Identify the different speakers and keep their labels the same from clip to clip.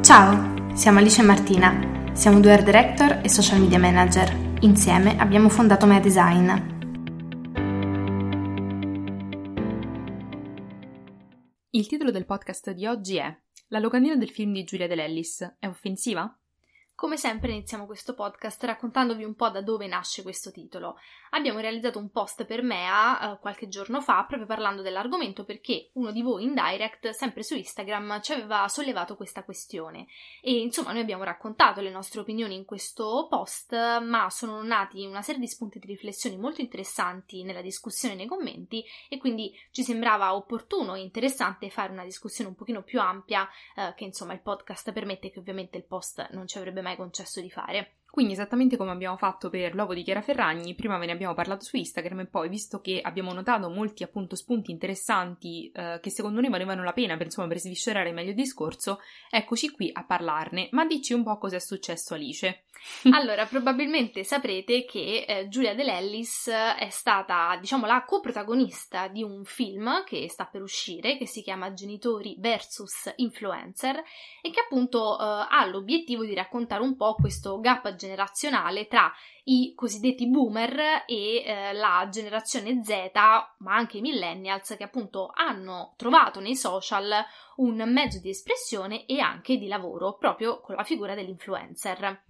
Speaker 1: Ciao, siamo Alice e Martina, siamo due art director e social media manager. Insieme abbiamo fondato Mea Design.
Speaker 2: Il titolo del podcast di oggi è La locandina del film di Giulia Dell'Ellis è offensiva?
Speaker 1: Come sempre iniziamo questo podcast raccontandovi un po' da dove nasce questo titolo. Abbiamo realizzato un post per Mea eh, qualche giorno fa proprio parlando dell'argomento perché uno di voi in direct, sempre su Instagram, ci aveva sollevato questa questione e insomma noi abbiamo raccontato le nostre opinioni in questo post ma sono nati una serie di spunti di riflessioni molto interessanti nella discussione nei commenti e quindi ci sembrava opportuno e interessante fare una discussione un pochino più ampia eh, che insomma il podcast permette che ovviamente il post non ci avrebbe mai mai concesso di fare.
Speaker 2: Quindi esattamente come abbiamo fatto per l'uovo di Chiara Ferragni, prima ve ne abbiamo parlato su Instagram e poi visto che abbiamo notato molti appunto spunti interessanti eh, che secondo noi valevano la pena per, insomma, per sviscerare meglio il discorso, eccoci qui a parlarne. Ma dici un po' cosa è successo Alice.
Speaker 1: allora, probabilmente saprete che eh, Giulia Dell'Ellis è stata, diciamo, la coprotagonista di un film che sta per uscire, che si chiama Genitori vs Influencer e che appunto eh, ha l'obiettivo di raccontare un po' questo gap generazionale tra i cosiddetti boomer e eh, la generazione Z, ma anche i millennials, che appunto hanno trovato nei social un mezzo di espressione e anche di lavoro proprio con la figura dell'influencer.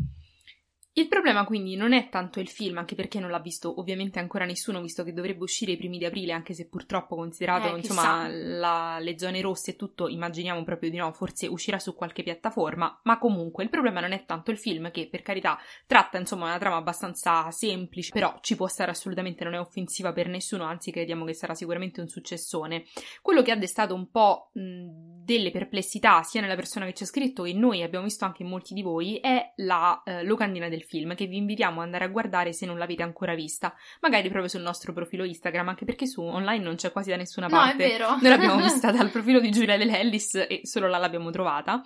Speaker 2: Il problema quindi non è tanto il film, anche perché non l'ha visto ovviamente ancora nessuno, visto che dovrebbe uscire i primi di aprile, anche se purtroppo considerato
Speaker 1: eh,
Speaker 2: insomma la, le zone rosse e tutto, immaginiamo proprio di no, forse uscirà su qualche piattaforma, ma comunque il problema non è tanto il film che per carità tratta insomma una trama abbastanza semplice, però ci può stare assolutamente, non è offensiva per nessuno, anzi crediamo che sarà sicuramente un successone. Quello che ha destato un po' mh, delle perplessità sia nella persona che ci ha scritto che noi abbiamo visto anche in molti di voi è la eh, locandina del film che vi invitiamo ad andare a guardare se non l'avete ancora vista, magari proprio sul nostro profilo Instagram, anche perché su online non c'è quasi da nessuna parte.
Speaker 1: No, è vero.
Speaker 2: Noi l'abbiamo vista dal profilo di Giulia Dell'Ellis e solo là l'abbiamo trovata.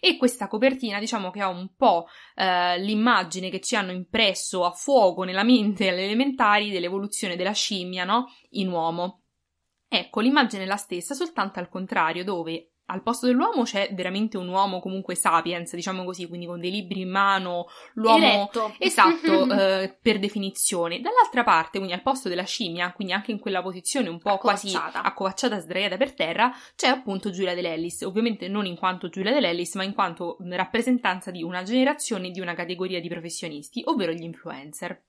Speaker 2: E questa copertina, diciamo che ha un po' eh, l'immagine che ci hanno impresso a fuoco nella mente alle elementari dell'evoluzione della scimmia, no? In uomo. Ecco, l'immagine è la stessa, soltanto al contrario, dove al posto dell'uomo c'è veramente un uomo comunque sapiens, diciamo così, quindi con dei libri in mano, l'uomo
Speaker 1: Eretto.
Speaker 2: esatto eh, per definizione. Dall'altra parte, quindi al posto della scimmia, quindi anche in quella posizione un po' quasi accovacciata, sdraiata per terra, c'è appunto Giulia Dell'Ellis, ovviamente non in quanto Giulia Dell'Ellis, ma in quanto rappresentanza di una generazione di una categoria di professionisti, ovvero gli influencer.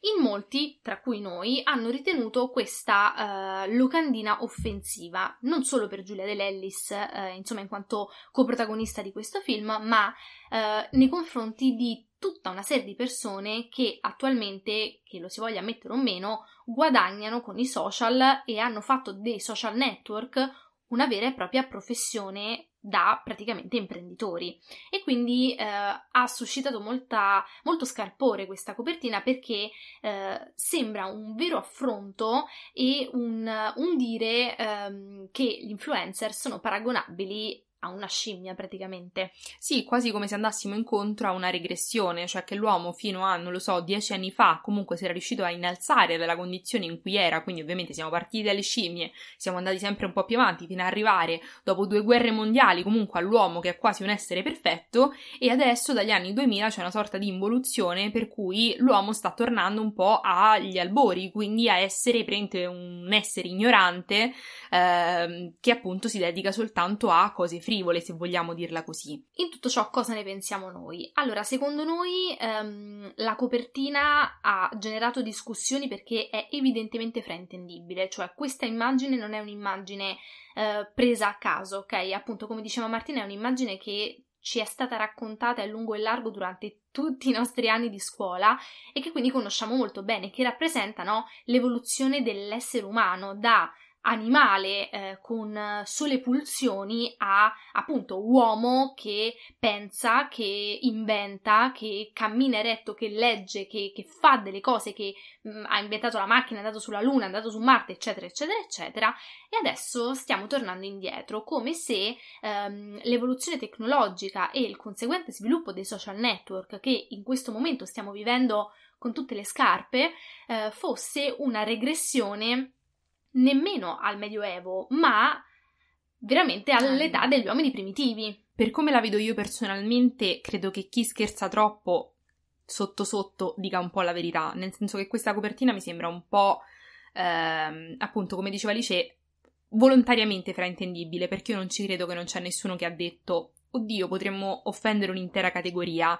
Speaker 1: In molti, tra cui noi, hanno ritenuto questa uh, locandina offensiva, non solo per Giulia Dell'Ellis, uh, insomma, in quanto coprotagonista di questo film, ma uh, nei confronti di tutta una serie di persone che attualmente, che lo si voglia ammettere o meno, guadagnano con i social e hanno fatto dei social network una vera e propria professione da praticamente imprenditori. E quindi eh, ha suscitato molta, molto scarpore questa copertina perché eh, sembra un vero affronto e un, un dire ehm, che gli influencer sono paragonabili a una scimmia praticamente.
Speaker 2: Sì, quasi come se andassimo incontro a una regressione, cioè che l'uomo fino a, non lo so, dieci anni fa comunque si era riuscito a innalzare dalla condizione in cui era, quindi ovviamente siamo partiti dalle scimmie, siamo andati sempre un po' più avanti fino ad arrivare, dopo due guerre mondiali, comunque all'uomo che è quasi un essere perfetto e adesso dagli anni 2000 c'è una sorta di involuzione per cui l'uomo sta tornando un po' agli albori, quindi a essere un essere ignorante eh, che appunto si dedica soltanto a cose frivole, se vogliamo dirla così.
Speaker 1: In tutto ciò cosa ne pensiamo noi? Allora, secondo noi ehm, la copertina ha generato discussioni perché è evidentemente fraintendibile, cioè questa immagine non è un'immagine eh, presa a caso, ok? Appunto, come diceva Martina, è un'immagine che ci è stata raccontata a lungo e largo durante tutti i nostri anni di scuola e che quindi conosciamo molto bene, che rappresentano l'evoluzione dell'essere umano da animale eh, con sole pulsioni a appunto uomo che pensa, che inventa, che cammina eretto, che legge, che, che fa delle cose, che mh, mm, ha inventato la macchina, è andato sulla Luna, è andato su Marte, eccetera, eccetera, eccetera. E adesso stiamo tornando indietro, come se ehm, l'evoluzione tecnologica e il conseguente sviluppo dei social network che in questo momento stiamo vivendo con tutte le scarpe eh, fosse una regressione nemmeno al Medioevo, ma veramente all'età degli uomini primitivi.
Speaker 2: Per come la vedo io personalmente, credo che chi scherza troppo sotto sotto dica un po' la verità, nel senso che questa copertina mi sembra un po', ehm, appunto, come diceva Alice, volontariamente fraintendibile, perché io non ci credo che non c'è nessuno che ha detto oddio, potremmo offendere un'intera categoria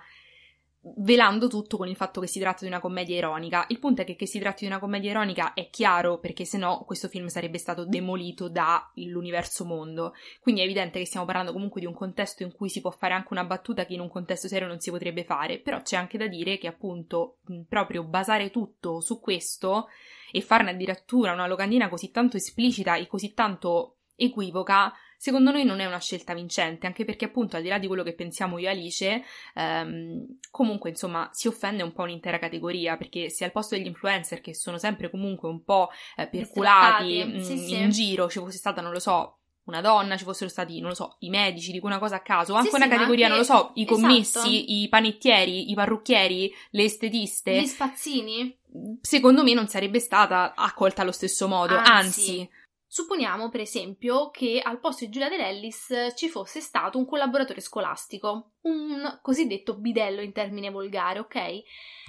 Speaker 2: velando tutto con il fatto che si tratta di una commedia ironica. Il punto è che che si tratti di una commedia ironica è chiaro perché se no questo film sarebbe stato demolito dall'universo mondo. Quindi è evidente che stiamo parlando comunque di un contesto in cui si può fare anche una battuta che in un contesto serio non si potrebbe fare, però c'è anche da dire che appunto proprio basare tutto su questo e farne addirittura una locandina così tanto esplicita e così tanto equivoca secondo noi non è una scelta vincente, anche perché appunto al di là di quello che pensiamo io e Alice, ehm, comunque insomma si offende un po' un'intera categoria, perché se al posto degli influencer che sono sempre comunque un po' eh, perculati mh, sì, mm, in sì. giro ci fosse stata, non lo so, una donna, ci fossero stati, non lo so, i medici, dico una cosa a caso, anche sì, una sì, categoria, anche... non lo so, i commessi, esatto. i panettieri, i parrucchieri, le estetiste.
Speaker 1: Gli spazzini?
Speaker 2: Secondo me non sarebbe stata accolta allo stesso modo, anzi, anzi
Speaker 1: Supponiamo, per esempio, che al posto di Giulia Dell'Ellis ci fosse stato un collaboratore scolastico, un cosiddetto bidello in termine volgare, ok?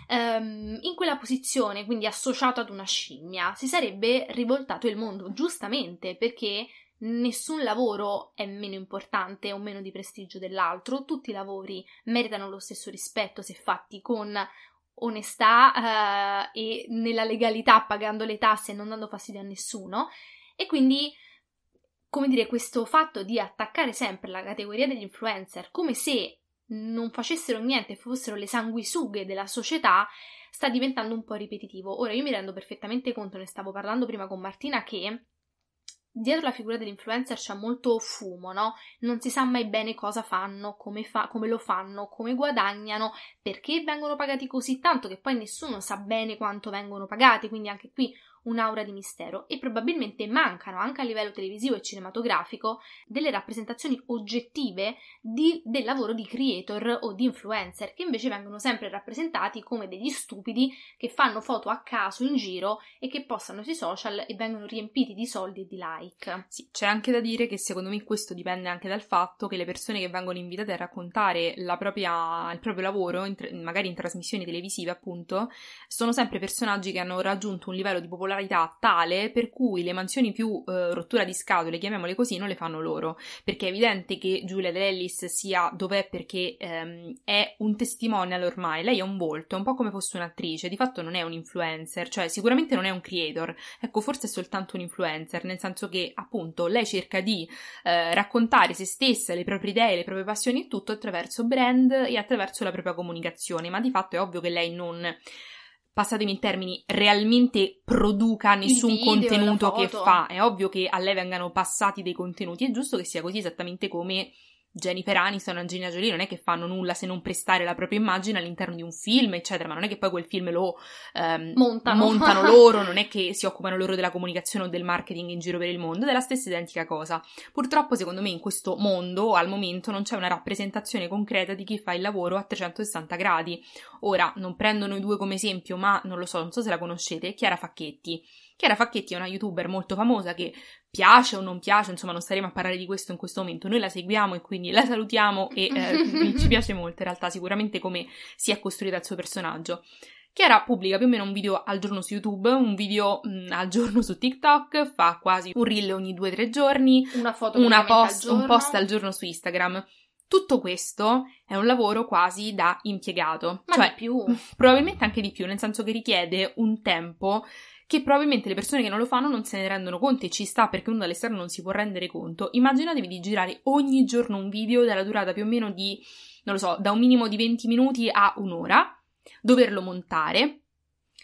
Speaker 1: Um, in quella posizione, quindi associato ad una scimmia, si sarebbe rivoltato il mondo, giustamente, perché nessun lavoro è meno importante o meno di prestigio dell'altro, tutti i lavori meritano lo stesso rispetto se fatti con onestà uh, e nella legalità, pagando le tasse e non dando fastidio a nessuno. E quindi, come dire, questo fatto di attaccare sempre la categoria degli influencer come se non facessero niente fossero le sanguisughe della società sta diventando un po' ripetitivo. Ora io mi rendo perfettamente conto, ne stavo parlando prima con Martina, che dietro la figura dell'influencer c'è molto fumo, no? Non si sa mai bene cosa fanno, come, fa, come, lo fanno, come guadagnano, perché vengono pagati così tanto che poi nessuno sa bene quanto vengono pagati, quindi anche qui un'aura di mistero e probabilmente mancano anche a livello televisivo e cinematografico delle rappresentazioni oggettive di, del lavoro di creator o di influencer che invece vengono sempre rappresentati come degli stupidi che fanno foto a caso in giro e che postano sui social e vengono riempiti di soldi e di like.
Speaker 2: Sì, c'è anche da dire che secondo me questo dipende anche dal fatto che le persone che vengono invitate a raccontare propria, il proprio lavoro, in, magari in trasmissioni televisive appunto, sono sempre personaggi che hanno raggiunto un livello di popolarità popolarità tale per cui le mansioni più eh, rottura di scatole, chiamiamole così, non le fanno loro. Perché è evidente che Giulia Dellis sia dov'è perché ehm, è un testimonial ormai. Lei è un volto, è un po' come fosse un'attrice, di fatto non è un influencer, cioè sicuramente non è un creator. Ecco, forse è soltanto un influencer, nel senso che appunto lei cerca di eh, raccontare se stessa, le proprie idee, le proprie passioni e tutto attraverso brand e attraverso la propria comunicazione, ma di fatto è ovvio che lei non passatemi in termini, realmente produca nessun video, contenuto che fa. È ovvio che a lei vengano passati dei contenuti, è giusto che sia così esattamente come Jennifer Aniston e Angelina Jolie non è che fanno nulla se non prestare la propria immagine all'interno di un film, eccetera, ma non è che poi quel film lo ehm, montano. montano loro, non è che si occupano loro della comunicazione o del marketing in giro per il mondo, ed è la stessa identica cosa. Purtroppo, secondo me, in questo mondo, al momento, non c'è una rappresentazione concreta di chi fa il lavoro a 360 gradi. Ora, non prendo noi due come esempio, ma non lo so, non so se la conoscete, Chiara Facchetti. Chiara Facchetti è una youtuber molto famosa che piace o non piace, insomma non staremo a parlare di questo in questo momento, noi la seguiamo e quindi la salutiamo e eh, ci piace molto in realtà sicuramente come si è costruita il suo personaggio. Chiara pubblica più o meno un video al giorno su YouTube, un video mh, mm, al giorno su TikTok, fa quasi un reel ogni due o tre giorni,
Speaker 1: una foto
Speaker 2: una post, un post al giorno su Instagram. Tutto questo è un lavoro quasi da impiegato,
Speaker 1: Ma cioè più.
Speaker 2: probabilmente anche di più, nel senso che richiede un tempo che probabilmente le persone che non lo fanno non se ne rendono conto e ci sta perché uno dall'esterno non si può rendere conto. Immaginatevi di girare ogni giorno un video della durata più o meno di, non lo so, da un minimo di 20 minuti a un'ora, doverlo montare,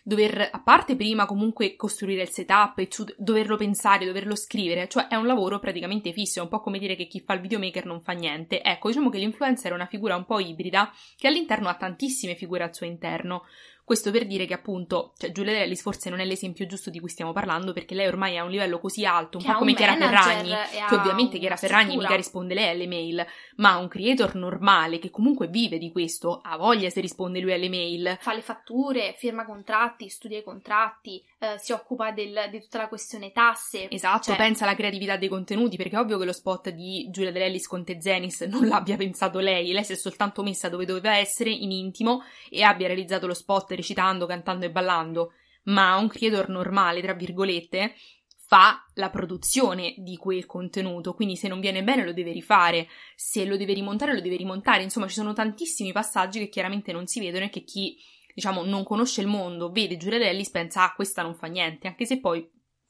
Speaker 2: dover, a parte prima comunque costruire il setup e doverlo pensare, doverlo scrivere, cioè è un lavoro praticamente fisso, è un po' come dire che chi fa il videomaker non fa niente. Ecco, diciamo che l'influencer è una figura un po' ibrida che all'interno ha tantissime figure al suo interno. Questo per dire che appunto, cioè Giulia Dellis forse non è l'esempio giusto di cui stiamo parlando perché lei ormai è a un livello così alto, un
Speaker 1: Che
Speaker 2: po' come Chiara Ferragni, che ovviamente Chiara Ferragni
Speaker 1: struttura.
Speaker 2: mica risponde lei alle mail, ma un creator normale che comunque vive di questo, ha voglia se risponde lui alle mail.
Speaker 1: fa le fatture, firma contratti, studia i contratti, eh, si occupa del- di tutta la questione tasse.
Speaker 2: Esatto,
Speaker 1: Cioè,
Speaker 2: pensa alla creatività dei contenuti, perché è ovvio che lo spot di Giulia Delellis con Te Zenis non l'abbia pensato lei, lei si è soltanto messa dove doveva essere, in intimo, e abbia realizzato lo spot recitando, cantando e ballando, ma un creator normale, tra virgolette, fa la produzione di quel contenuto, quindi se non viene bene lo deve rifare, se lo deve rimontare lo deve rimontare, insomma ci sono tantissimi passaggi che chiaramente non si vedono e che chi, diciamo, non conosce il mondo, vede Giulia Delellis, pensa, ah, questa non fa niente, anche se poi,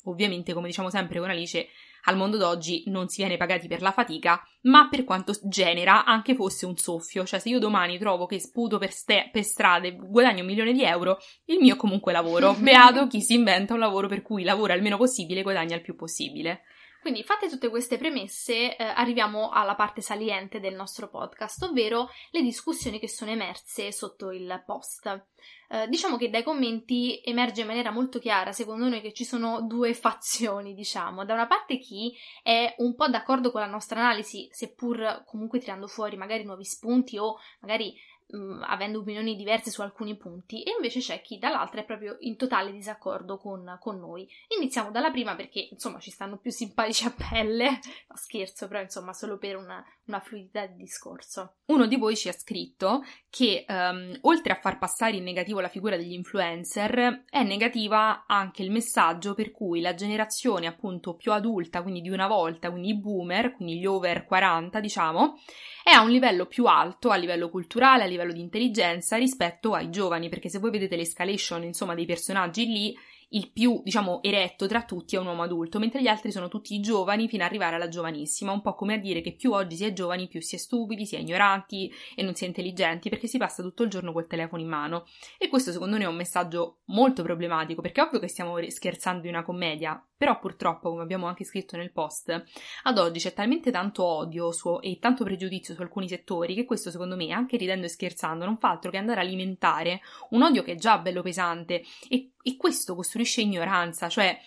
Speaker 2: ovviamente, come diciamo sempre con Alice, al mondo d'oggi non si viene pagati per la fatica, ma per quanto genera anche fosse un soffio. Cioè, se io domani trovo che sputo per, ste- per strade e guadagno un milione di euro, il mio è comunque lavoro. Beato chi si inventa un lavoro per cui lavora il meno possibile e guadagna il più possibile.
Speaker 1: Quindi, fatte tutte queste premesse, eh, arriviamo alla parte saliente del nostro podcast, ovvero le discussioni che sono emerse sotto il post. Eh, diciamo che dai commenti emerge in maniera molto chiara, secondo noi, che ci sono due fazioni, diciamo. Da una parte chi è un po' d'accordo con la nostra analisi, seppur comunque tirando fuori magari nuovi spunti o magari mh, avendo opinioni diverse su alcuni punti, e invece c'è chi dall'altra è proprio in totale disaccordo con, con noi. Iniziamo dalla prima perché insomma ci stanno più simpatici a pelle, no, scherzo, però insomma solo per una, una fluidità di discorso.
Speaker 2: Uno di voi ci ha scritto che ehm, oltre a far passare in negativo la figura degli influencer, è negativa anche il messaggio per cui la generazione appunto più adulta, quindi di una volta, quindi i boomer, quindi gli over 40 diciamo, è a un livello più alto a livello culturale, a livello di intelligenza rispetto ai giovani, perché se voi vedete l'escalation insomma dei personaggi lì, il più, diciamo, eretto tra tutti è un uomo adulto, mentre gli altri sono tutti giovani fino ad arrivare alla giovanissima, un po' come a dire che più oggi si è giovani, più si è stupidi, si è ignoranti e non si è intelligenti, perché si passa tutto il giorno col telefono in mano. E questo secondo me è un messaggio molto problematico, perché è ovvio che stiamo scherzando di una commedia, però purtroppo, come abbiamo anche scritto nel post, ad oggi c'è talmente tanto odio su, e tanto pregiudizio su alcuni settori che questo secondo me, anche ridendo e scherzando, non fa altro che andare a alimentare un odio che è già bello pesante e, e questo costruisce ignoranza, cioè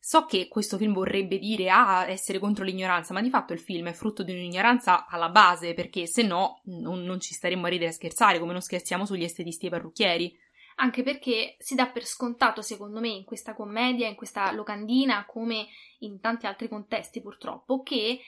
Speaker 2: so che questo film vorrebbe dire ah, essere contro l'ignoranza, ma di fatto il film è frutto di un'ignoranza alla base, perché se no non, non ci staremmo a ridere e a scherzare, come non scherziamo sugli estetisti e parrucchieri.
Speaker 1: Anche perché si dà per scontato, secondo me, in questa commedia, in questa locandina, come in tanti altri contesti purtroppo, che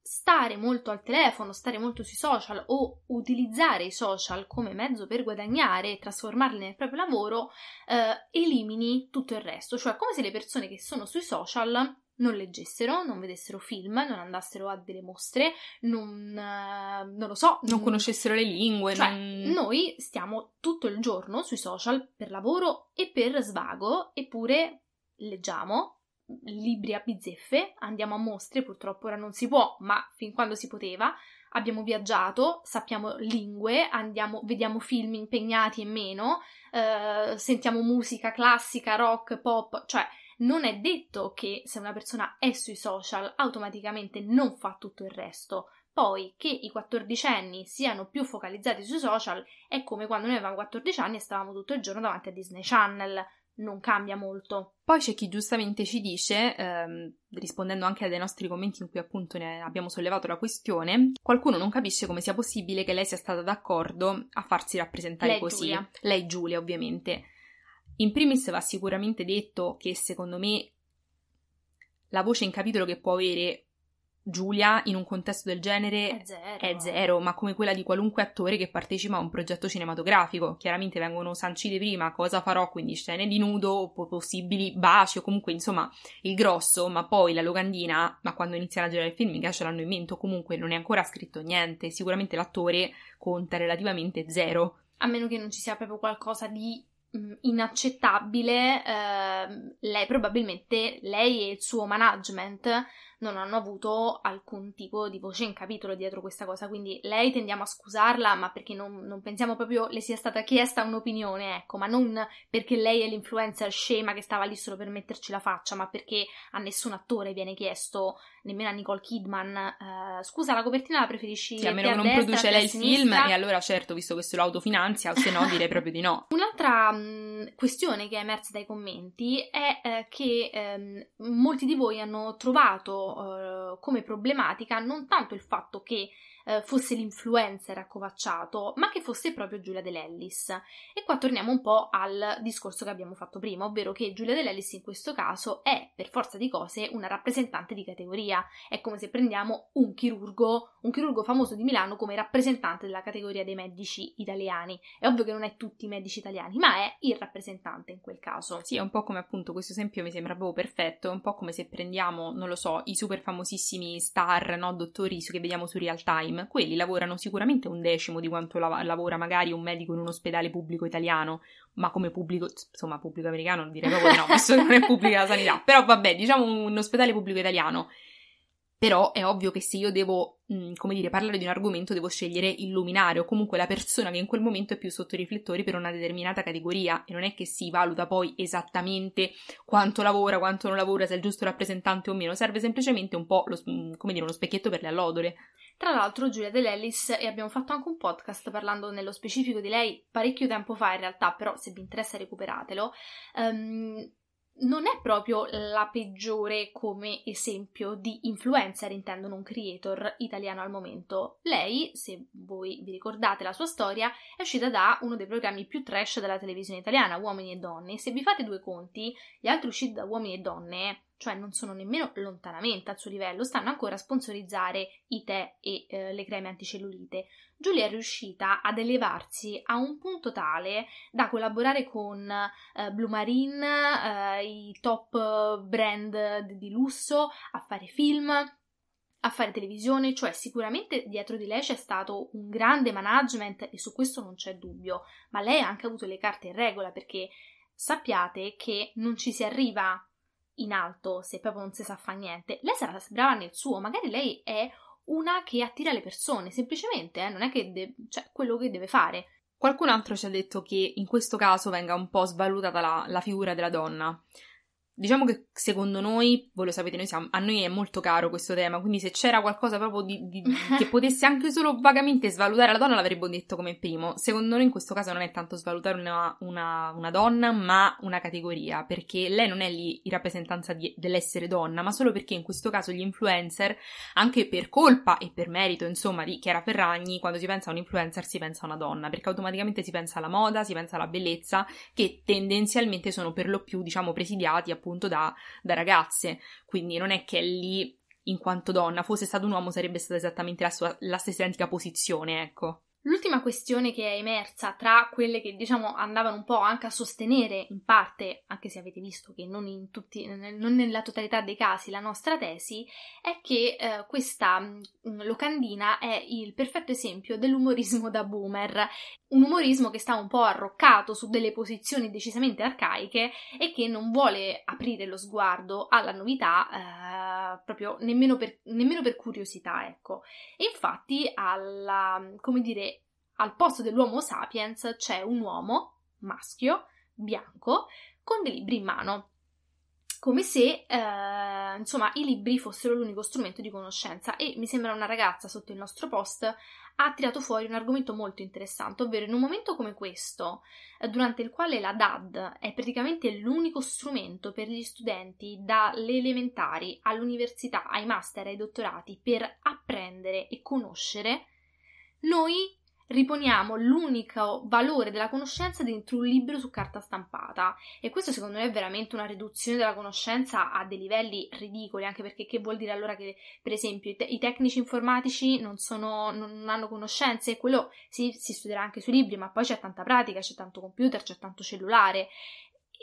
Speaker 1: stare molto al telefono, stare molto sui social o utilizzare i social come mezzo per guadagnare e trasformarli nel proprio lavoro eh, elimini tutto il resto, cioè come se le persone che sono sui social non leggessero, non vedessero film, non andassero a delle mostre, non, eh, non lo so,
Speaker 2: Non conoscessero le lingue,
Speaker 1: cioè,
Speaker 2: non...
Speaker 1: noi stiamo tutto il giorno sui social per lavoro e per svago, eppure leggiamo libri a bizzeffe, andiamo a mostre, purtroppo ora non si può, ma fin quando si poteva, abbiamo viaggiato, sappiamo lingue, andiamo, vediamo film impegnati e meno, eh, sentiamo musica classica, rock, pop, cioè non è detto che se una persona è sui social automaticamente non fa tutto il resto. Poi che i 14 anni siano più focalizzati sui social è come quando noi avevamo 14 anni e stavamo tutto il giorno davanti a Disney Channel. Non cambia molto.
Speaker 2: Poi c'è chi giustamente ci dice, ehm, rispondendo anche a dei nostri commenti in cui appunto ne abbiamo sollevato la questione, qualcuno non capisce come sia possibile che lei sia stata d'accordo a farsi rappresentare
Speaker 1: Lei,
Speaker 2: così.
Speaker 1: Giulia.
Speaker 2: Lei Giulia, ovviamente. In primis va sicuramente detto che secondo me la voce in capitolo che può avere Giulia in un contesto del genere
Speaker 1: È zero.
Speaker 2: è zero, ma come quella di qualunque attore che partecipa a un progetto cinematografico. Chiaramente vengono sancite prima cosa farò, quindi scene di nudo, po- possibili baci o comunque insomma il grosso, ma poi la locandina, ma quando inizia a girare il film mica ce l'hanno in mente, o comunque non è ancora scritto niente, sicuramente l'attore conta relativamente zero.
Speaker 1: a meno che non ci sia proprio qualcosa di mh, inaccettabile, ehm, lei probabilmente, lei e il suo management non hanno avuto alcun tipo di voce in capitolo dietro questa cosa, quindi lei tendiamo a scusarla, ma perché non, non, pensiamo proprio le sia stata chiesta un'opinione, ecco, ma non perché lei è l'influencer scema che stava lì solo per metterci la faccia, ma perché a nessun attore viene chiesto, nemmeno a Nicole Kidman, uh, scusa, la copertina la preferisci?
Speaker 2: Sì, a meno che non destra, produce lei il film, e allora certo, visto che se lo autofinanzia, se no direi proprio di no.
Speaker 1: Un'altra mh, questione che è emersa dai commenti è eh, che ehm, molti di voi hanno trovato eh, come problematica non tanto il fatto che eh, fosse l'influencer accovacciato, ma che fosse proprio Giulia Dell'Ellis. E qua torniamo un po' al discorso che abbiamo fatto prima, ovvero che Giulia Dell'Ellis in questo caso è per forza di cose una rappresentante di categoria. È come se prendiamo un chirurgo, un chirurgo famoso di Milano come rappresentante della categoria dei medici italiani. È ovvio che non è tutti i medici italiani, ma è il rappresentante in quel caso.
Speaker 2: Sì, è un po' come appunto questo esempio mi sembra proprio perfetto, è un po' come se prendiamo, non lo so, i super famosissimi star, no, dottori che vediamo su Real Time quelli lavorano sicuramente un decimo di quanto lav- lavora magari un medico in un ospedale pubblico italiano, ma come pubblico, insomma, pubblico americano direi proprio no, visto che non è pubblica la sanità, però vabbè, diciamo un ospedale pubblico italiano. Però è ovvio che se io devo, mh, come dire, parlare di un argomento, devo scegliere il luminario o comunque la persona che in quel momento è più sotto i riflettori per una determinata categoria. E non è che si valuta poi esattamente quanto lavora, quanto non lavora, se è il giusto rappresentante o meno, serve semplicemente un po' lo, come dire, uno specchietto per le allodole.
Speaker 1: Tra l'altro Giulia Dell'Ellis, e abbiamo fatto anche un podcast parlando nello specifico di lei parecchio tempo fa in realtà, però se vi interessa recuperatelo, um, non è proprio la peggiore come esempio di influencer, intendo non creator italiano al momento. Lei, se voi vi ricordate la sua storia, è uscita da uno dei programmi più trash della televisione italiana, Uomini e Donne. Se vi fate due conti, gli altri usciti da Uomini e Donne cioè non sono nemmeno lontanamente al suo livello, stanno ancora a sponsorizzare i tè e eh, le creme anticellulite. Giulia è riuscita ad elevarsi a un punto tale da collaborare con eh, Blue Marine, eh, i top brand di lusso, a fare film, a fare televisione, cioè sicuramente dietro di lei c'è stato un grande management e su questo non c'è dubbio, ma lei ha anche avuto le carte in regola perché sappiate che non ci si arriva in alto se proprio non si sa fa niente. Lei sarà brava nel suo, magari lei è una che attira le persone, semplicemente, eh, non è che de- cioè, quello che deve fare.
Speaker 2: Qualcun altro ci ha detto che in questo caso venga un po' svalutata la, la figura della donna. Diciamo che secondo noi, voi lo sapete, noi siamo, a noi è molto caro questo tema, quindi se c'era qualcosa proprio di, di, che potesse anche solo vagamente svalutare la donna l'avremmo detto come primo. Secondo noi in questo caso non è tanto svalutare una, una, una donna, ma una categoria, perché lei non è lì in rappresentanza di, dell'essere donna, ma solo perché in questo caso gli influencer, anche per colpa e per merito, insomma, di Chiara Ferragni, quando si pensa a un influencer si pensa a una donna, perché automaticamente si pensa alla moda, si pensa alla bellezza, che tendenzialmente sono per lo più, diciamo, presidiati appunto appunto da, da ragazze, quindi non è che lì in quanto donna, fosse stato un uomo sarebbe stata esattamente la, sua, la stessa identica posizione, ecco.
Speaker 1: L'ultima questione che è emersa tra quelle che diciamo andavano un po' anche a sostenere in parte, anche se avete visto che non, in tutti, non nella totalità dei casi, la nostra tesi, è che eh, questa mm, locandina è il perfetto esempio dell'umorismo da boomer, un umorismo che sta un po' arroccato su delle posizioni decisamente arcaiche e che non vuole aprire lo sguardo alla novità eh, proprio nemmeno per, nemmeno per curiosità, ecco. E infatti alla, come dire, al posto dell'uomo sapiens c'è un uomo maschio, bianco, con dei libri in mano. Come se, eh, insomma, i libri fossero l'unico strumento di conoscenza. E mi sembra una ragazza sotto il nostro post ha tirato fuori un argomento molto interessante, ovvero in un momento come questo, eh, durante il quale la DAD è praticamente l'unico strumento per gli studenti dalle elementari all'università, ai master, ai dottorati, per apprendere e conoscere, noi riponiamo l'unico valore della conoscenza dentro un libro su carta stampata. E questo secondo me è veramente una riduzione della conoscenza a dei livelli ridicoli anche perché che vuol dire allora che per esempio i, te- i tecnici informatici non, sono, non hanno conoscenze? E quello si, si studierà anche sui libri ma poi c'è tanta pratica, c'è tanto computer, c'è tanto cellulare.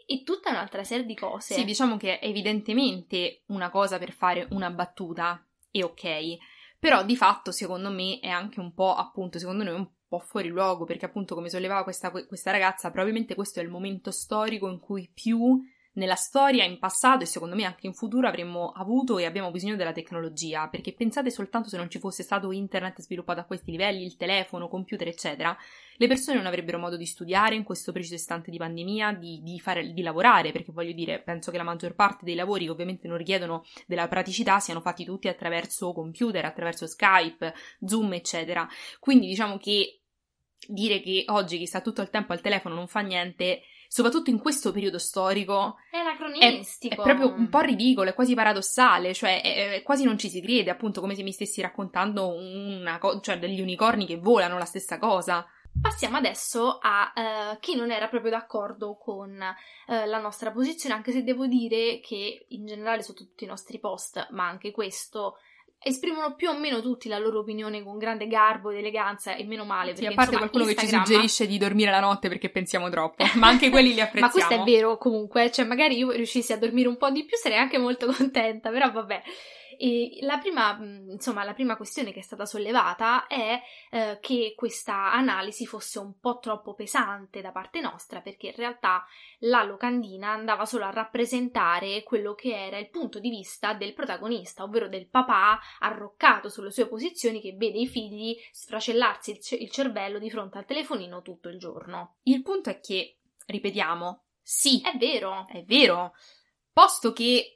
Speaker 1: E tutta un'altra serie di cose.
Speaker 2: Sì, diciamo che è evidentemente una cosa per fare una battuta e ok, però di fatto secondo me è anche un po' appunto, secondo noi un po' fuori luogo, perché appunto come sollevava questa, questa ragazza, probabilmente questo è il momento storico in cui più nella storia, in passato e secondo me anche in futuro avremmo avuto e abbiamo bisogno della tecnologia, perché pensate soltanto se non ci fosse stato internet sviluppato a questi livelli, il telefono, computer, eccetera, le persone non avrebbero modo di studiare in questo preciso istante di pandemia, di, di, fare, di lavorare, perché voglio dire, penso che la maggior parte dei lavori che ovviamente non richiedono della praticità siano fatti tutti attraverso computer, attraverso Skype, Zoom, eccetera. Quindi diciamo che dire che oggi chi sta tutto il tempo al telefono non fa niente soprattutto in questo periodo storico,
Speaker 1: è anacronistico.
Speaker 2: È, è proprio un po' ridicolo, è quasi paradossale, cioè è, è, quasi non ci si crede, appunto come se mi stessi raccontando una cosa, cioè degli unicorni che volano, la stessa cosa.
Speaker 1: Passiamo adesso a uh, chi non era proprio d'accordo con uh, la nostra posizione, anche se devo dire che in generale sotto tutti i nostri post, ma anche questo, esprimono più o meno tutti la loro opinione con grande garbo ed eleganza e meno male. Perché,
Speaker 2: sì, a parte
Speaker 1: insomma,
Speaker 2: qualcuno
Speaker 1: Instagram...
Speaker 2: che ci suggerisce di dormire la notte perché pensiamo troppo, ma anche quelli li apprezziamo.
Speaker 1: ma questo è vero comunque, cioè magari io riuscissi a dormire un po' di più sarei anche molto contenta, però vabbè. E la prima, insomma, la prima questione che è stata sollevata è eh, che questa analisi fosse un po' troppo pesante da parte nostra, perché in realtà la locandina andava solo a rappresentare quello che era il punto di vista del protagonista, ovvero del papà arroccato sulle sue posizioni che vede i figli sfracellarsi il, c- il cervello di fronte al telefonino tutto il giorno.
Speaker 2: Il punto è che, ripetiamo, sì,
Speaker 1: è vero,
Speaker 2: è vero, posto che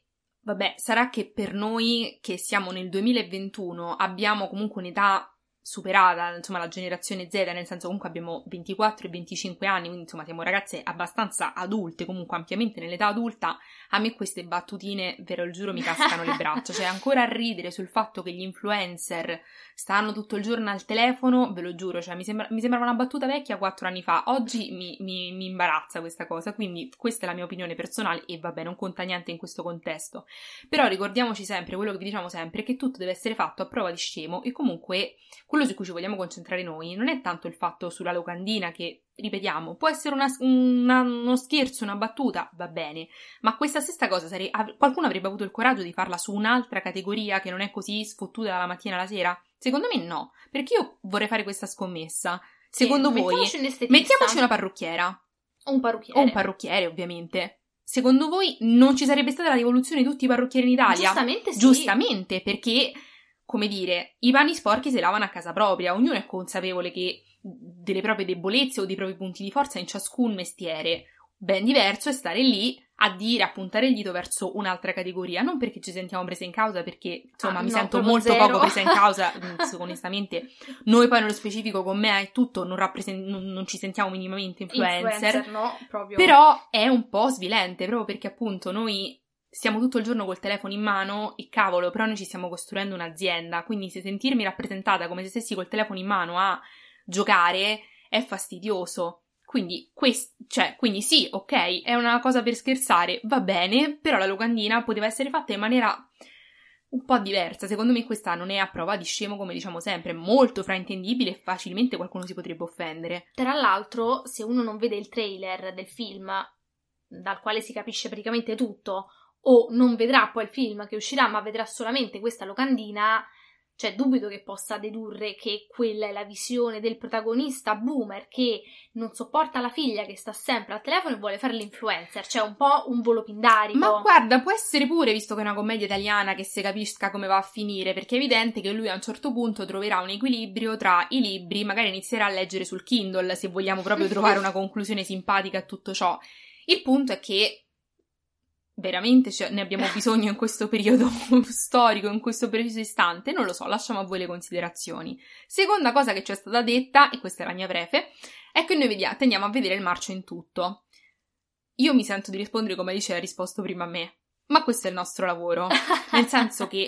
Speaker 2: Vabbè, sarà che per noi che siamo nel 2021 abbiamo comunque un'età superata, insomma, la generazione Z, nel senso comunque abbiamo 24 e 25 anni, quindi insomma siamo ragazze abbastanza adulte, comunque ampiamente nell'età adulta, a me queste battutine, vero il giuro, mi cascano le braccia, cioè ancora a ridere sul fatto che gli influencer stanno tutto il giorno al telefono, ve lo giuro, cioè mi, sembra, mi sembrava una battuta vecchia quattro anni fa, oggi mi, mi, mi imbarazza questa cosa, quindi questa è la mia opinione personale e vabbè, non conta niente in questo contesto, però ricordiamoci sempre, quello che diciamo sempre, che tutto deve essere fatto a prova di scemo e comunque quello su cui ci vogliamo concentrare noi non è tanto il fatto sulla locandina che, ripetiamo, può essere una, una, uno scherzo, una battuta, va bene, ma questa stessa cosa sare- av- qualcuno avrebbe avuto il coraggio di farla su un'altra categoria che non è così sfottuta dalla mattina alla sera? Secondo me no, perché io vorrei fare questa scommessa. Secondo
Speaker 1: sì,
Speaker 2: voi,
Speaker 1: mettiamoci,
Speaker 2: mettiamoci una parrucchiera.
Speaker 1: O un parrucchiere.
Speaker 2: O un parrucchiere, ovviamente. Secondo voi non ci sarebbe stata la rivoluzione di tutti i parrucchieri in Italia?
Speaker 1: Giustamente sì.
Speaker 2: Giustamente, perché come dire, i panni sporchi si lavano a casa propria, ognuno è consapevole che delle proprie debolezze o dei propri punti di forza in ciascun mestiere. Ben diverso è stare lì a dire, a puntare il dito verso un'altra categoria, non perché ci sentiamo prese in causa, perché insomma
Speaker 1: ah,
Speaker 2: mi
Speaker 1: no,
Speaker 2: sento molto
Speaker 1: zero.
Speaker 2: poco presa in causa, mm, onestamente. Noi poi nello specifico con me è tutto, non, rappresent- non, non ci sentiamo minimamente influencer,
Speaker 1: influencer no, proprio.
Speaker 2: però è un po' svilente, proprio perché appunto noi stiamo tutto il giorno col telefono in mano e cavolo, però noi ci stiamo costruendo un'azienda, quindi se sentirmi rappresentata come se stessi col telefono in mano a giocare è fastidioso. Quindi, quest- cioè, quindi sì, ok, è una cosa per scherzare, va bene, però la locandina poteva essere fatta in maniera un po' diversa. Secondo me questa non è a prova di scemo, come diciamo sempre, molto fraintendibile e facilmente qualcuno si potrebbe offendere.
Speaker 1: Tra l'altro, se uno non vede il trailer del film, dal quale si capisce praticamente tutto, o non vedrà poi il film che uscirà, ma vedrà solamente questa locandina, cioè dubito che possa dedurre che quella è la visione del protagonista boomer che non sopporta la figlia che sta sempre al telefono e vuole fare l'influencer, cioè un po' un volo pindarico.
Speaker 2: Ma guarda, può essere pure, visto che è una commedia italiana, che si capisca come va a finire, perché è evidente che lui a un certo punto troverà un equilibrio tra i libri, magari inizierà a leggere sul Kindle, se vogliamo proprio trovare una conclusione simpatica a tutto ciò. Il punto è che veramente cioè, ne abbiamo bisogno in questo periodo storico, in questo preciso istante? Non lo so, lasciamo a voi le considerazioni. Seconda cosa che ci è stata detta, e questa è la mia prefe, è che noi vediamo, tendiamo a vedere il marcio in tutto. Io mi sento di rispondere come Alice ha risposto prima a me, ma questo è il nostro lavoro, nel senso che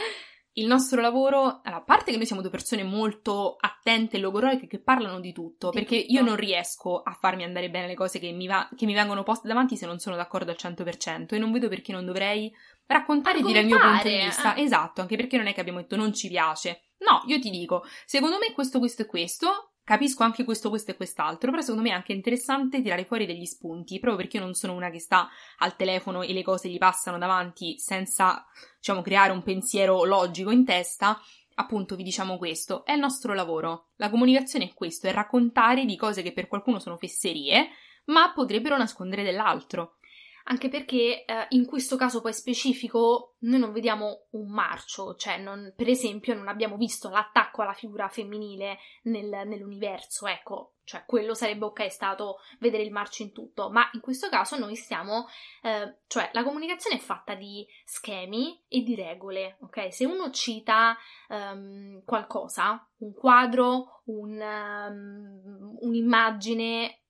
Speaker 2: il nostro lavoro, allora, a parte che noi siamo due persone molto attente e logoroiche che parlano di tutto,
Speaker 1: Di
Speaker 2: perché
Speaker 1: tutto.
Speaker 2: io non riesco a farmi andare bene le cose che mi, va- che mi vengono poste davanti se non sono d'accordo al 100% e non vedo perché non dovrei raccontare e dire il mio punto di vista.
Speaker 1: eh.
Speaker 2: Esatto, anche perché non è che abbiamo detto non ci piace. No, io ti dico, secondo me questo, questo e questo, capisco anche questo, questo e quest'altro, però secondo me è anche interessante tirare fuori degli spunti, proprio perché io non sono una che sta al telefono e le cose gli passano davanti senza, diciamo, creare un pensiero logico in testa. Appunto, vi diciamo questo, è il nostro lavoro. La comunicazione è questo, è raccontare di cose che per qualcuno sono fesserie, ma potrebbero nascondere dell'altro.
Speaker 1: Anche perché eh, in questo caso poi specifico noi non vediamo un marcio, cioè non, per esempio non abbiamo visto l'attacco alla figura femminile nel, nell'universo, ecco, cioè quello sarebbe ok stato vedere il marcio in tutto, ma in questo caso noi stiamo, eh, cioè la comunicazione è fatta di schemi e di regole, ok? Se uno cita um, qualcosa, un quadro, un, um, un'immagine,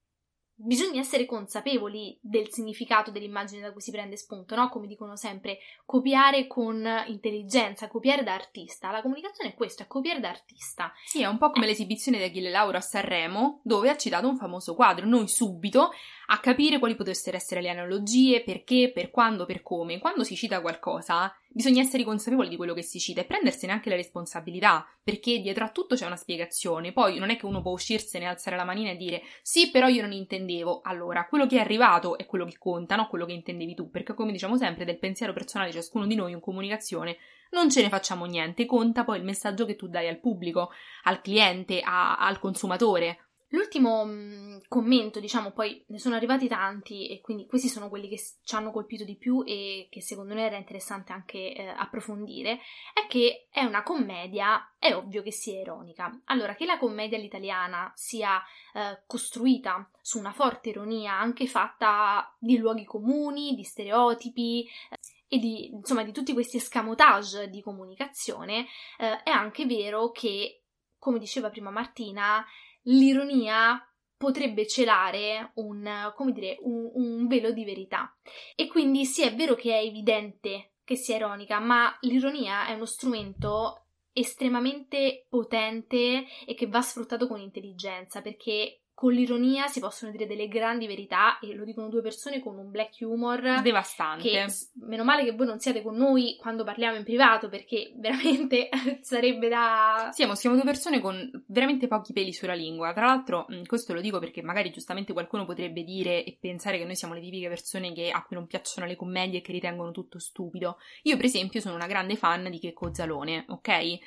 Speaker 1: bisogna essere consapevoli del significato dell'immagine da cui si prende spunto, no? Come dicono sempre, copiare con intelligenza, copiare da artista. La comunicazione è questo, è copiare da artista.
Speaker 2: Sì, è un po' come eh. l'esibizione di Achille Lauro a Sanremo, dove ha citato un famoso quadro. Noi subito a capire quali potessero essere le analogie, perché, per quando, per come. Quando si cita qualcosa, bisogna essere consapevoli di quello che si cita e prendersene anche la responsabilità, perché dietro a tutto c'è una spiegazione. Poi non è che uno può uscirsene, alzare la manina e dire sì, però io non intendevo. Allora, quello che è arrivato è quello che conta, non quello che intendevi tu, perché come diciamo sempre, del pensiero personale di ciascuno di noi in comunicazione non ce ne facciamo niente, conta poi il messaggio che tu dai al pubblico, al cliente, a, al consumatore.
Speaker 1: L'ultimo mm, commento, diciamo, poi ne sono arrivati tanti e quindi questi sono quelli che ci hanno colpito di più e che secondo me era interessante anche eh, approfondire, è che è una commedia, è ovvio che sia ironica. Allora, che la commedia all'italiana sia eh, costruita su una forte ironia, anche fatta di luoghi comuni, di stereotipi, eh, e di, insomma, di tutti questi escamotage di comunicazione, eh, è anche vero che, come diceva prima Martina, l'ironia potrebbe celare un, come dire, un, un velo di verità. E quindi sì, è vero che è evidente che sia ironica, ma l'ironia è uno strumento estremamente potente e che va sfruttato con intelligenza perché con l'ironia si possono dire delle grandi verità e lo dicono due persone con un black humor
Speaker 2: devastante.
Speaker 1: Che, meno male che voi non siate con noi quando parliamo in privato perché veramente sarebbe da...
Speaker 2: Siamo, siamo due persone con veramente pochi peli sulla lingua. Tra l'altro, questo lo dico perché magari giustamente qualcuno potrebbe dire e pensare che noi siamo le tipiche persone che, a cui non piacciono le commedie e che ritengono tutto stupido. Io, per esempio, sono una grande fan di Checco Zalone, ok?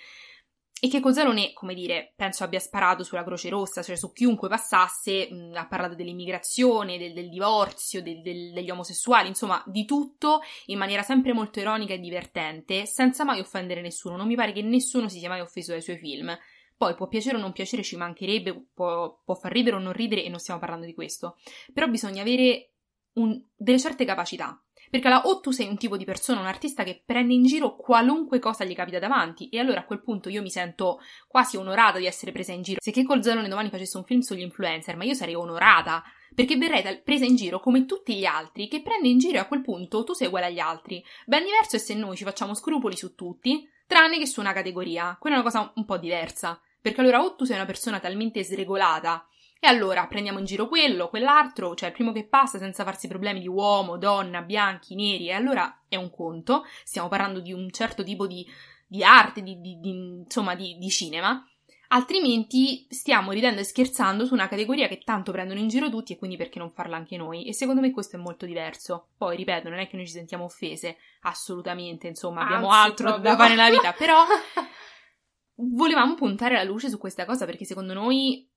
Speaker 2: E che Cozzalone, come dire, penso abbia sparato sulla Croce Rossa, cioè su chiunque passasse, mh, ha parlato dell'immigrazione, del, del divorzio, del, del, degli omosessuali, insomma, di tutto in maniera sempre molto ironica e divertente, senza mai offendere nessuno. Non mi pare che nessuno si sia mai offeso dai suoi film. Poi può piacere o non piacere, ci mancherebbe, può, può far ridere o non ridere, e non stiamo parlando di questo. Però bisogna avere un, delle certe capacità. Perché allora o tu sei un tipo di persona, un artista che prende in giro qualunque cosa gli capita davanti, e allora a quel punto io mi sento quasi onorata di essere presa in giro. Se che col Zalone domani facesse un film sugli influencer, ma io sarei onorata, perché verrei presa in giro come tutti gli altri, che prende in giro e a quel punto tu sei uguale agli altri. Ben diverso è se noi ci facciamo scrupoli su tutti, tranne che su una categoria. Quella è una cosa un po' diversa. Perché allora o tu sei una persona talmente sregolata e allora prendiamo in giro quello, quell'altro, cioè il primo che passa senza farsi problemi di uomo, donna, bianchi, neri, e allora è un conto. Stiamo parlando di un certo tipo di, di arte, di, di, di insomma, di, cinema. Altrimenti stiamo ridendo e scherzando su una categoria che tanto prendono in giro tutti e quindi perché non farla anche noi? E secondo me questo è molto diverso. Poi, ripeto, non è che noi ci sentiamo offese, assolutamente, insomma, abbiamo
Speaker 1: Anzi,
Speaker 2: altro
Speaker 1: proprio.
Speaker 2: da fare nella vita, però volevamo puntare la luce su questa cosa perché secondo noi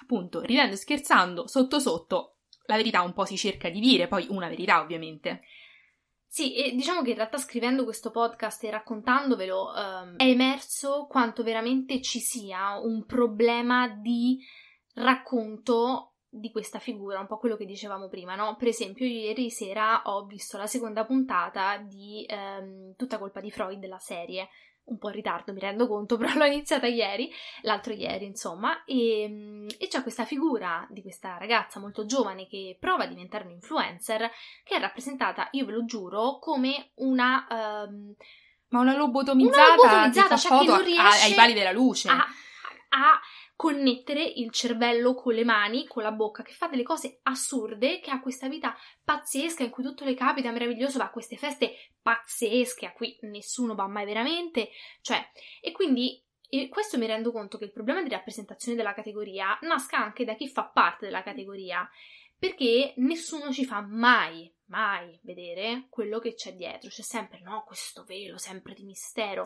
Speaker 2: appunto, ridendo e scherzando, sotto sotto, la verità un po' si cerca di dire, poi una verità ovviamente.
Speaker 1: Sì, e diciamo che in realtà scrivendo questo podcast e raccontandovelo um, è emerso quanto veramente ci sia un problema di racconto di questa figura, un po' quello che dicevamo prima, no? Per esempio, ieri sera ho visto la seconda puntata di um, Tutta colpa di Freud, la serie, un po' in ritardo, mi rendo conto, però l'ho iniziata ieri, l'altro ieri, insomma, e, e c'è questa figura di questa ragazza molto giovane che prova a diventare un influencer, che è rappresentata, io ve lo giuro, come una... Um,
Speaker 2: ma una lobotomizzata, una lobotomizzata cioè che non riesce ai pali della luce.
Speaker 1: A, a connettere il cervello con le mani, con la bocca, che fa delle cose assurde, che ha questa vita pazzesca in cui tutto le capita, meraviglioso, va a queste feste pazzesche a cui nessuno va mai veramente, cioè, e quindi e questo mi rendo conto che il problema di rappresentazione della categoria nasca anche da chi fa parte della categoria, perché nessuno ci fa mai, mai vedere quello che c'è dietro. C'è sempre, no, questo velo, sempre di mistero.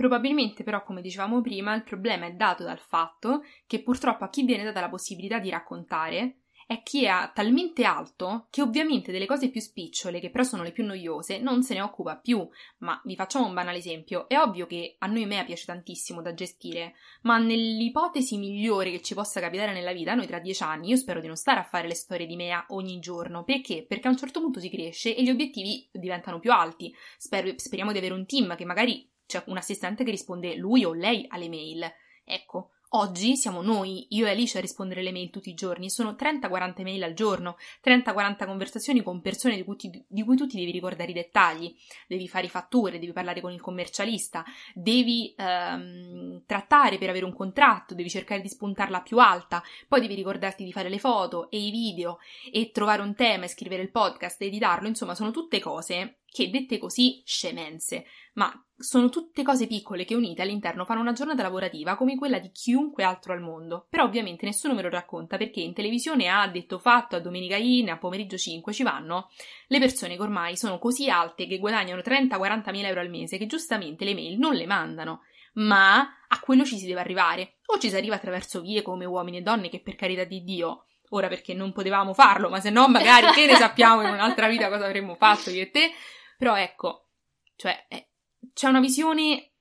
Speaker 2: Probabilmente però, come dicevamo prima, il problema è dato dal fatto che purtroppo a chi viene data la possibilità di raccontare è chi è talmente alto che ovviamente delle cose più spicciole, che però sono le più noiose, non se ne occupa più. Ma vi facciamo un banale esempio. È ovvio che a noi Mea piace tantissimo da gestire, ma nell'ipotesi migliore che ci possa capitare nella vita, noi tra dieci anni, io spero di non stare a fare le storie di Mea ogni giorno. Perché? Perché a un certo punto si cresce e gli obiettivi diventano più alti. Spero, speriamo di avere un team che magari c'è un assistente che risponde lui o lei alle mail. Ecco, Oggi siamo noi, io e Alice, a rispondere alle mail tutti i giorni. Sono 30-40 mail al giorno, 30-40 conversazioni con persone di cui, ti, di cui, tu ti devi ricordare i dettagli. Devi fare i fatture, devi parlare con il commercialista, devi ehm, trattare per avere un contratto, devi cercare di spuntarla più alta, poi devi ricordarti di fare le foto e i video e trovare un tema e scrivere il podcast e editarlo. Insomma, sono tutte cose che dette così scemenze, ma sono tutte cose piccole che unite all'interno fanno una giornata lavorativa come quella di chiunque altro al mondo. Però ovviamente nessuno me lo racconta perché in televisione ha detto fatto, a domenica in, a pomeriggio 5 ci vanno le persone che ormai sono così alte che guadagnano 30-40 mila euro al mese che giustamente le mail non le mandano. Ma a quello ci si deve arrivare. O ci si arriva attraverso vie come uomini e donne che per carità di Dio ora perché non potevamo farlo, ma se no magari che ne sappiamo in un'altra vita cosa avremmo fatto io e te, però ecco, cioè, è, c'è una visione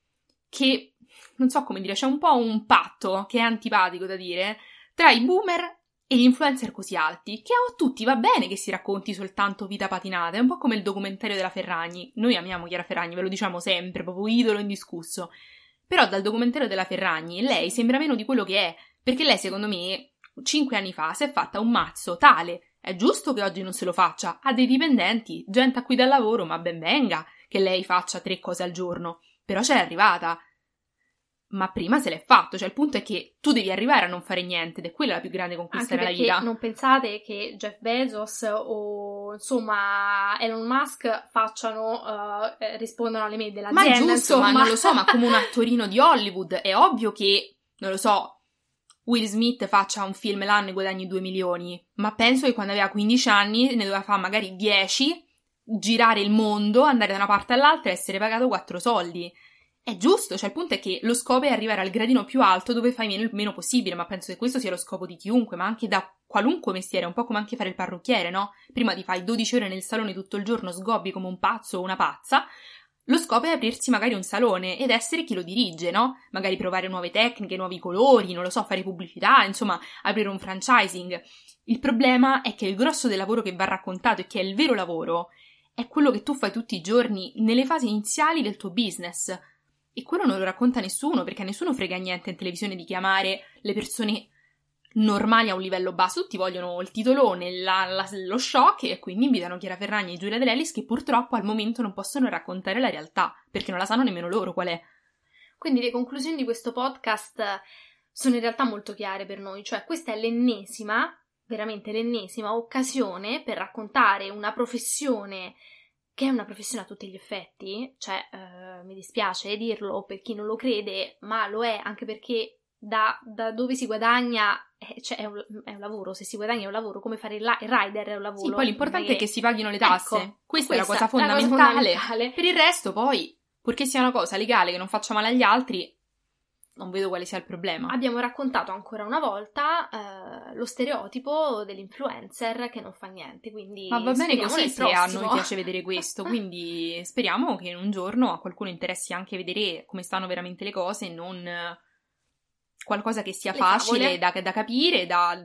Speaker 2: che, non so come dire, c'è un po' un patto che è antipatico da dire tra i boomer e gli influencer così alti, che a tutti va bene che si racconti soltanto vita patinata, è un po' come il documentario della Ferragni. Noi amiamo Chiara Ferragni, ve lo diciamo sempre, proprio idolo indiscusso. Però dal documentario della Ferragni lei sembra meno di quello che è, perché lei secondo me cinque anni fa si è fatta un mazzo tale è giusto che oggi non se lo faccia, ha dei dipendenti, gente a cui dà lavoro, ma ben venga che lei faccia tre cose al giorno. Però c'è arrivata. Ma prima se l'è fatto, cioè il punto è che tu devi arrivare a non fare niente ed è quella la più grande conquista nella vita.
Speaker 1: Non pensate che Jeff Bezos o insomma Elon Musk facciano, uh, rispondano alle mail dell'azienda.
Speaker 2: Ma è giusto,
Speaker 1: insomma.
Speaker 2: ma non lo so, ma come un attorino di Hollywood è ovvio che, non lo so, Will Smith faccia un film l'anno e guadagni 2 milioni, ma penso che quando aveva 15 anni ne doveva fare magari 10, girare il mondo, andare da una parte all'altra e essere pagato 4 soldi. È giusto, cioè il punto è che lo scopo è arrivare al gradino più alto dove fai meno meno possibile, ma penso che questo sia lo scopo di chiunque, ma anche da qualunque mestiere, un po' come anche fare il parrucchiere, no? Prima ti fai 12 ore nel salone tutto il giorno, sgobbi come un pazzo o una pazza, lo scopo è aprirsi magari un salone ed essere chi lo dirige, no? Magari provare nuove tecniche, nuovi colori, non lo so, fare pubblicità, insomma, aprire un franchising. Il problema è che il grosso del lavoro che va raccontato e che è il vero lavoro è quello che tu fai tutti i giorni nelle fasi iniziali del tuo business. E quello non lo racconta nessuno, perché a nessuno frega niente in televisione di chiamare le persone normali a un livello basso, tutti vogliono il titolone, la, la, lo shock e quindi invitano Chiara Ferragni e Giulia Dell'Ellis che purtroppo al momento non possono raccontare la realtà, perché non la sanno nemmeno loro qual è.
Speaker 1: Quindi le conclusioni di questo podcast sono in realtà molto chiare per noi, cioè questa è l'ennesima, veramente l'ennesima occasione per raccontare una professione che è una professione a tutti gli effetti, cioè eh, mi dispiace dirlo per chi non lo crede, ma lo è anche perché da, da dove si guadagna eh, cioè è, un, è, un, lavoro, se si guadagna è un lavoro, come fare il, il rider è un lavoro.
Speaker 2: Sì, poi l'importante perché... è che si paghino le tasse. Ecco, questa, questa, è la cosa fondamentale. La cosa fondamentale. Per il resto, poi, purché sia una cosa legale che non faccia male agli altri, non vedo quale sia il problema.
Speaker 1: Abbiamo raccontato ancora una volta eh, lo stereotipo dell'influencer che non fa niente, quindi
Speaker 2: Ma va bene così se a noi piace vedere questo, quindi speriamo che un giorno a qualcuno interessi anche vedere come stanno veramente le cose e non qualcosa che sia facile da, da, capire, da,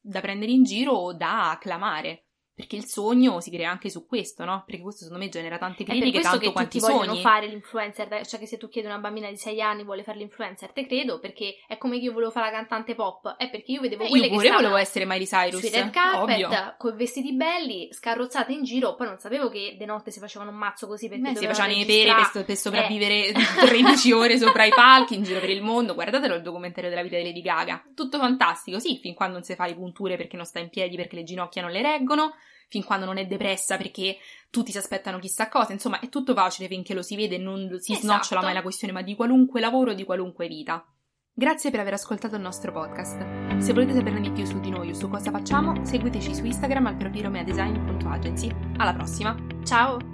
Speaker 2: da prendere in giro o da acclamare. Perché il sogno si crea anche su questo, no? Perché questo secondo me genera tante critiche, tanto
Speaker 1: che
Speaker 2: quanti
Speaker 1: sogni.
Speaker 2: vogliono
Speaker 1: fare l'influencer, cioè che se tu chiedi a una bambina di 6 anni vuole fare l'influencer, te credo, perché è come che io volevo fare la cantante pop, è perché io vedevo
Speaker 2: eh,
Speaker 1: quelle
Speaker 2: io pure volevo essere Miley Cyrus,
Speaker 1: sui red carpet, con vestiti belli, scarrozzate in giro, poi non sapevo che de notte si facevano un mazzo così perché
Speaker 2: Beh,
Speaker 1: si
Speaker 2: facevano
Speaker 1: i
Speaker 2: pere per, per sopravvivere eh. 13 ore sopra i palchi in giro per il mondo, guardatelo il documentario della vita di Lady Gaga, tutto fantastico, sì, fin quando non si fa le punture perché non sta in piedi, perché le ginocchia non le reggono, fin quando non è depressa perché tutti si aspettano chissà cosa, insomma è tutto facile finché lo si vede e non si esatto. snocciola mai la questione, ma di qualunque lavoro, di qualunque vita. Grazie per aver ascoltato il nostro podcast. Se volete saperne di più su di noi o su cosa facciamo, seguiteci su Instagram al profilo meadesign.agency. Alla prossima!
Speaker 1: Ciao!